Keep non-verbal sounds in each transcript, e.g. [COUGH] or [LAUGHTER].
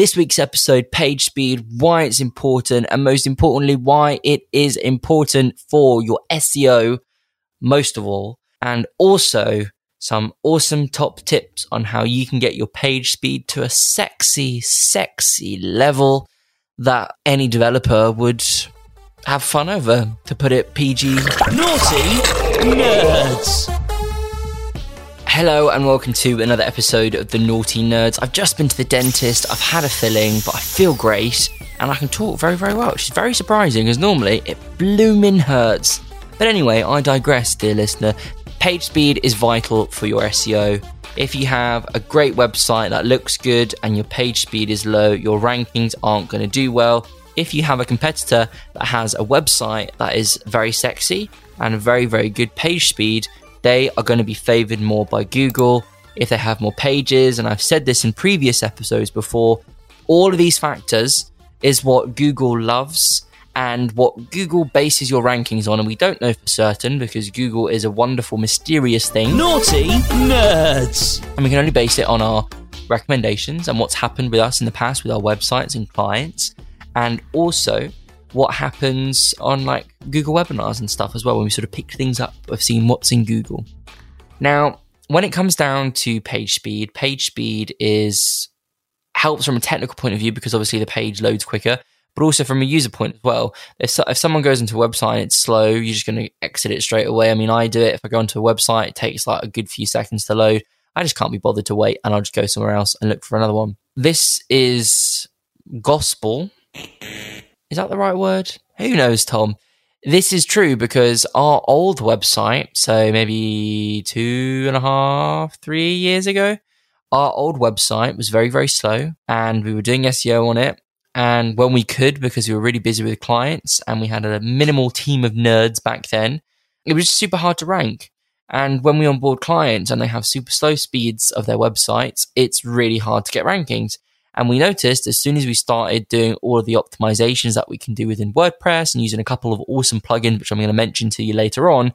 This week's episode, page speed, why it's important, and most importantly, why it is important for your SEO, most of all, and also some awesome top tips on how you can get your page speed to a sexy, sexy level that any developer would have fun over, to put it PG. Nauti Nerds! Hello and welcome to another episode of the Nauti Nerds. I've just been to the dentist, I've had a filling, but I feel great and I can talk very, very well, which is very surprising because normally it blooming hurts. But anyway, I digress, dear listener. Page speed is vital for your SEO. If you have a great website that looks good and your page speed is low, your rankings aren't going to do well. If you have a competitor that has a website that is very sexy and very, very good page speed, they are going to be favored more by Google if they have more pages. And I've said this in previous episodes before. All of these factors is what Google loves and what Google bases your rankings on. And we don't know for certain because Google is a wonderful, mysterious thing. Nauti Nerds! And we can only base it on our recommendations and what's happened with us in the past with our websites and clients. And also what happens on like Google webinars and stuff as well when we sort of pick things up of seeing what's in Google. Now, when it comes down to page speed, page speed is helps from a technical point of view because obviously the page loads quicker, but also from a user point as well. If, if someone goes into a website and it's slow, you're just going to exit it straight away. I mean, I do it. If I go onto a website, it takes like a good few seconds to load. I just can't be bothered to wait and I'll just go somewhere else and look for another one. This is gospel. Is that the right word? Who knows, Tom? This is true because our old website, so maybe two and a half, three years ago, our old website was very, very slow and we were doing SEO on it. And when we could, because we were really busy with clients and we had a minimal team of nerds back then, it was super hard to rank. And when we onboard clients and they have super slow speeds of their websites, it's really hard to get rankings. And we noticed as soon as we started doing all of the optimizations that we can do within WordPress and using a couple of awesome plugins, which I'm going to mention to you later on,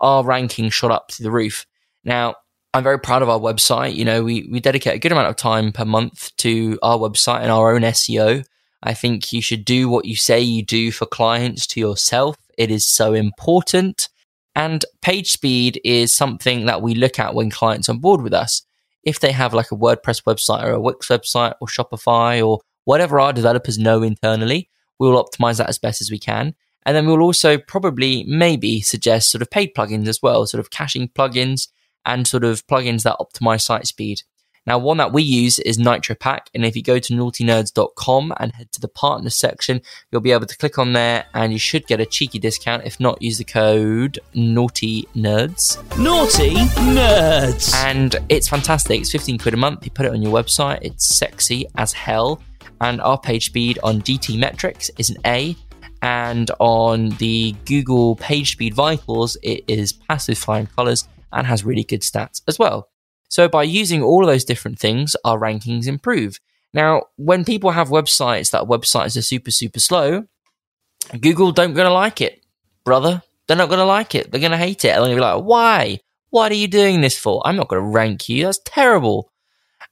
our ranking shot up to the roof. Now, I'm very proud of our website. You know, we, we dedicate a good amount of time per month to our website and our own SEO. I think you should do what you say you do for clients to yourself. It is so important. And page speed is something that we look at when clients on board with us if they have like a WordPress website or a Wix website or Shopify or whatever our developers know internally, we will optimize that as best as we can. And then we'll also probably maybe suggest sort of paid plugins as well, sort of caching plugins and sort of plugins that optimize site speed. Now, one that we use is NitroPack. And if you go to naughtynerds.com and head to the partner section, you'll be able to click on there and you should get a cheeky discount. If not, use the code Nauti Nerds. Nauti Nerds! And it's fantastic. It's 15 quid a month. You put it on your website. It's sexy as hell. And our page speed on GTmetrix is an A. And on the Google Page Speed Vitals, it is passive flying colors and has really good stats as well. So by using all of those different things, our rankings improve. Now, when people have websites that websites are super, super slow, Google don't gonna like it, brother. They're not gonna like it. They're gonna hate it. And they're gonna be like, why? What are you doing this for? I'm not gonna rank you. That's terrible.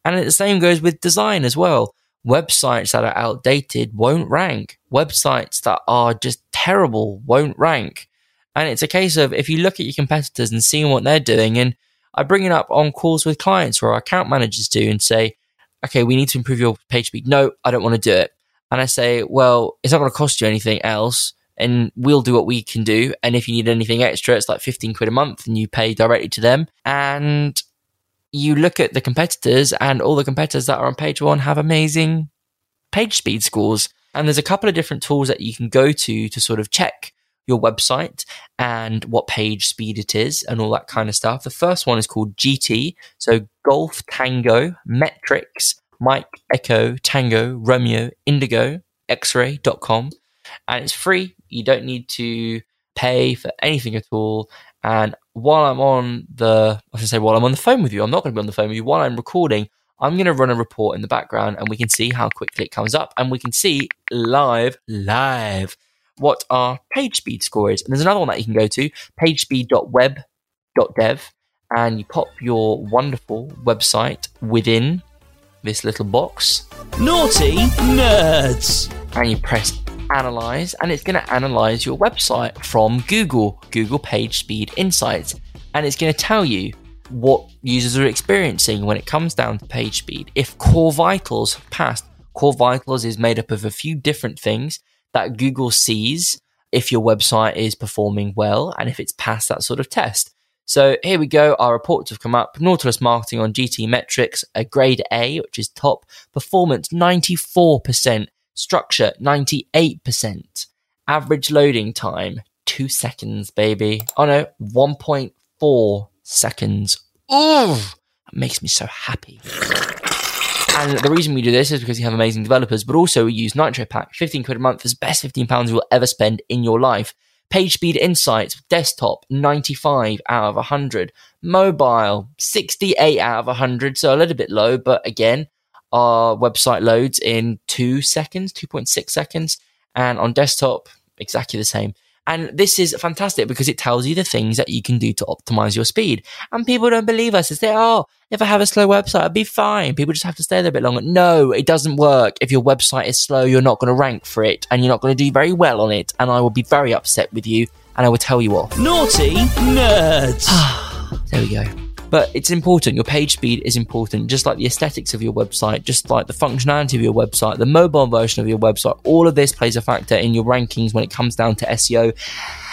And the same goes with design as well. Websites that are outdated won't rank. Websites that are just terrible won't rank. And it's a case of if you look at your competitors and seeing what they're doing and I bring it up on calls with clients or our account managers do and say, okay, we need to improve your page speed. No, I don't want to do it. And I say, well, it's not going to cost you anything else. And we'll do what we can do. And if you need anything extra, it's like 15 quid a month and you pay directly to them. And you look at the competitors and all the competitors that are on page one have amazing page speed scores. And there's a couple of different tools that you can go to to sort of check your website and what page speed it is and all that kind of stuff. The first one is called GT. So Golf Tango Metrics Mike Echo Tango Romeo Indigo X-ray.com. And it's free. You don't need to pay for anything at all. And while I'm on the, I should say, while I'm on the phone with you, I'm not going to be on the phone with you. While I'm recording, I'm going to run a report in the background and we can see how quickly it comes up and we can see live, live what our page speed score is. And there's another one that you can go to, pagespeed.web.dev, and you pop your wonderful website within this little box Nauti Nerds. and you press analyze and it's going to analyze your website from Google, Google Page Speed Insights. And it's going to tell you what users are experiencing when it comes down to page speed. If Core Vitals have passed, Core Vitals is made up of a few different things that Google sees if your website is performing well and if it's passed that sort of test. So here we go. Our reports have come up. Nautilus marketing on GTmetrix, a grade A, which is top. Performance 94%. Structure 98%. Average loading time two seconds, baby. Oh no, 1.4 seconds. Ooh, that makes me so happy. And the reason we do this is because you have amazing developers, but also we use NitroPack. 15 quid a month is best 15 pounds you will ever spend in your life. Page speed insights, desktop, 95 out of 100. Mobile, 68 out of 100. So a little bit low, but again, our website loads in two seconds, 2.6 seconds. And on desktop, exactly the same. And this is fantastic because it tells you the things that you can do to optimize your speed. And people don't believe us. They say, oh, if I have a slow website, I'll be fine. People just have to stay there a bit longer. No, it doesn't work. If your website is slow, you're not going to rank for it and you're not going to do very well on it. And I will be very upset with you and I will tell you off. Nauti Nerds. [SIGHS] There we go. But it's important. Your page speed is important, just like the aesthetics of your website, just like the functionality of your website, the mobile version of your website. All of this plays a factor in your rankings when it comes down to SEO.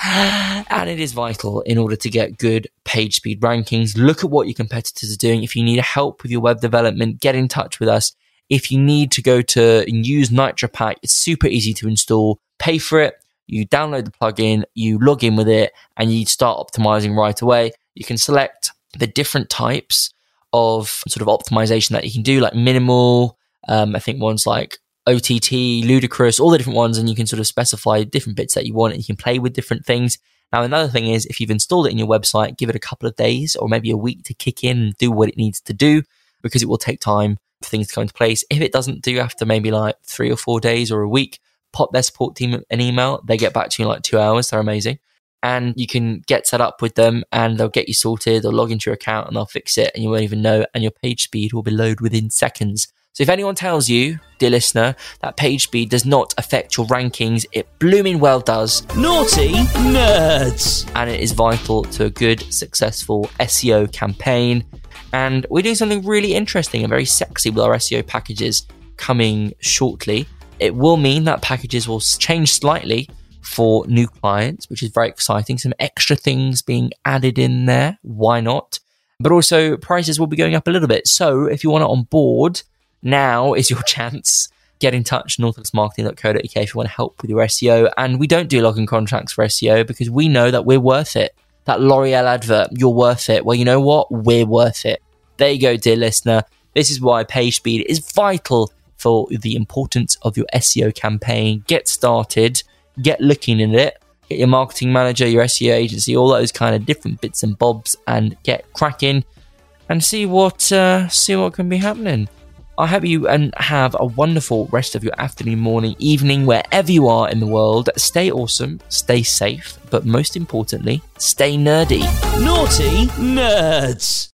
[SIGHS] And it is vital in order to get good page speed rankings. Look at what your competitors are doing. If you need help with your web development, get in touch with us. If you need to go to and use NitroPack, it's super easy to install. Pay for it. You download the plugin, you log in with it, and you start optimizing right away. You can select the different types of sort of optimization that you can do, like minimal. Um, I think ones like OTT, ludicrous, all the different ones, and you can sort of specify different bits that you want, and you can play with different things. Now, another thing is if you've installed it in your website, give it a couple of days or maybe a week to kick in and do what it needs to do because it will take time for things to come into place. If it doesn't do after maybe like three or four days or a week, pop their support team an email. They get back to you in like two hours. They're amazing. And you can get set up with them and they'll get you sorted or log into your account and they'll fix it and you won't even know. And your page speed will be loaded within seconds. So if anyone tells you, dear listener, that page speed does not affect your rankings, it blooming well does. Nauti Nerds. And it is vital to a good, successful SEO campaign. And we're doing something really interesting and very sexy with our SEO packages coming shortly. It will mean that packages will change slightly for new clients, which is very exciting. Some extra things being added in there. Why not? But also, prices will be going up a little bit. So, if you want it on board, now is your [LAUGHS] chance. Get in touch, nautilusmarketing.co.uk if you want to help with your SEO. And we don't do login contracts for SEO because we know that we're worth it. That L'Oreal advert, you're worth it. Well, you know what? We're worth it. There you go, dear listener. This is why page speed is vital for the importance of your SEO campaign. Get started, get looking at it, get your marketing manager, your SEO agency, all those kind of different bits and bobs, and get cracking and see what uh, see what can be happening. I hope you and have a wonderful rest of your afternoon, morning, evening, wherever you are in the world. Stay awesome, stay safe, but most importantly, stay nerdy. Nauti Nerds.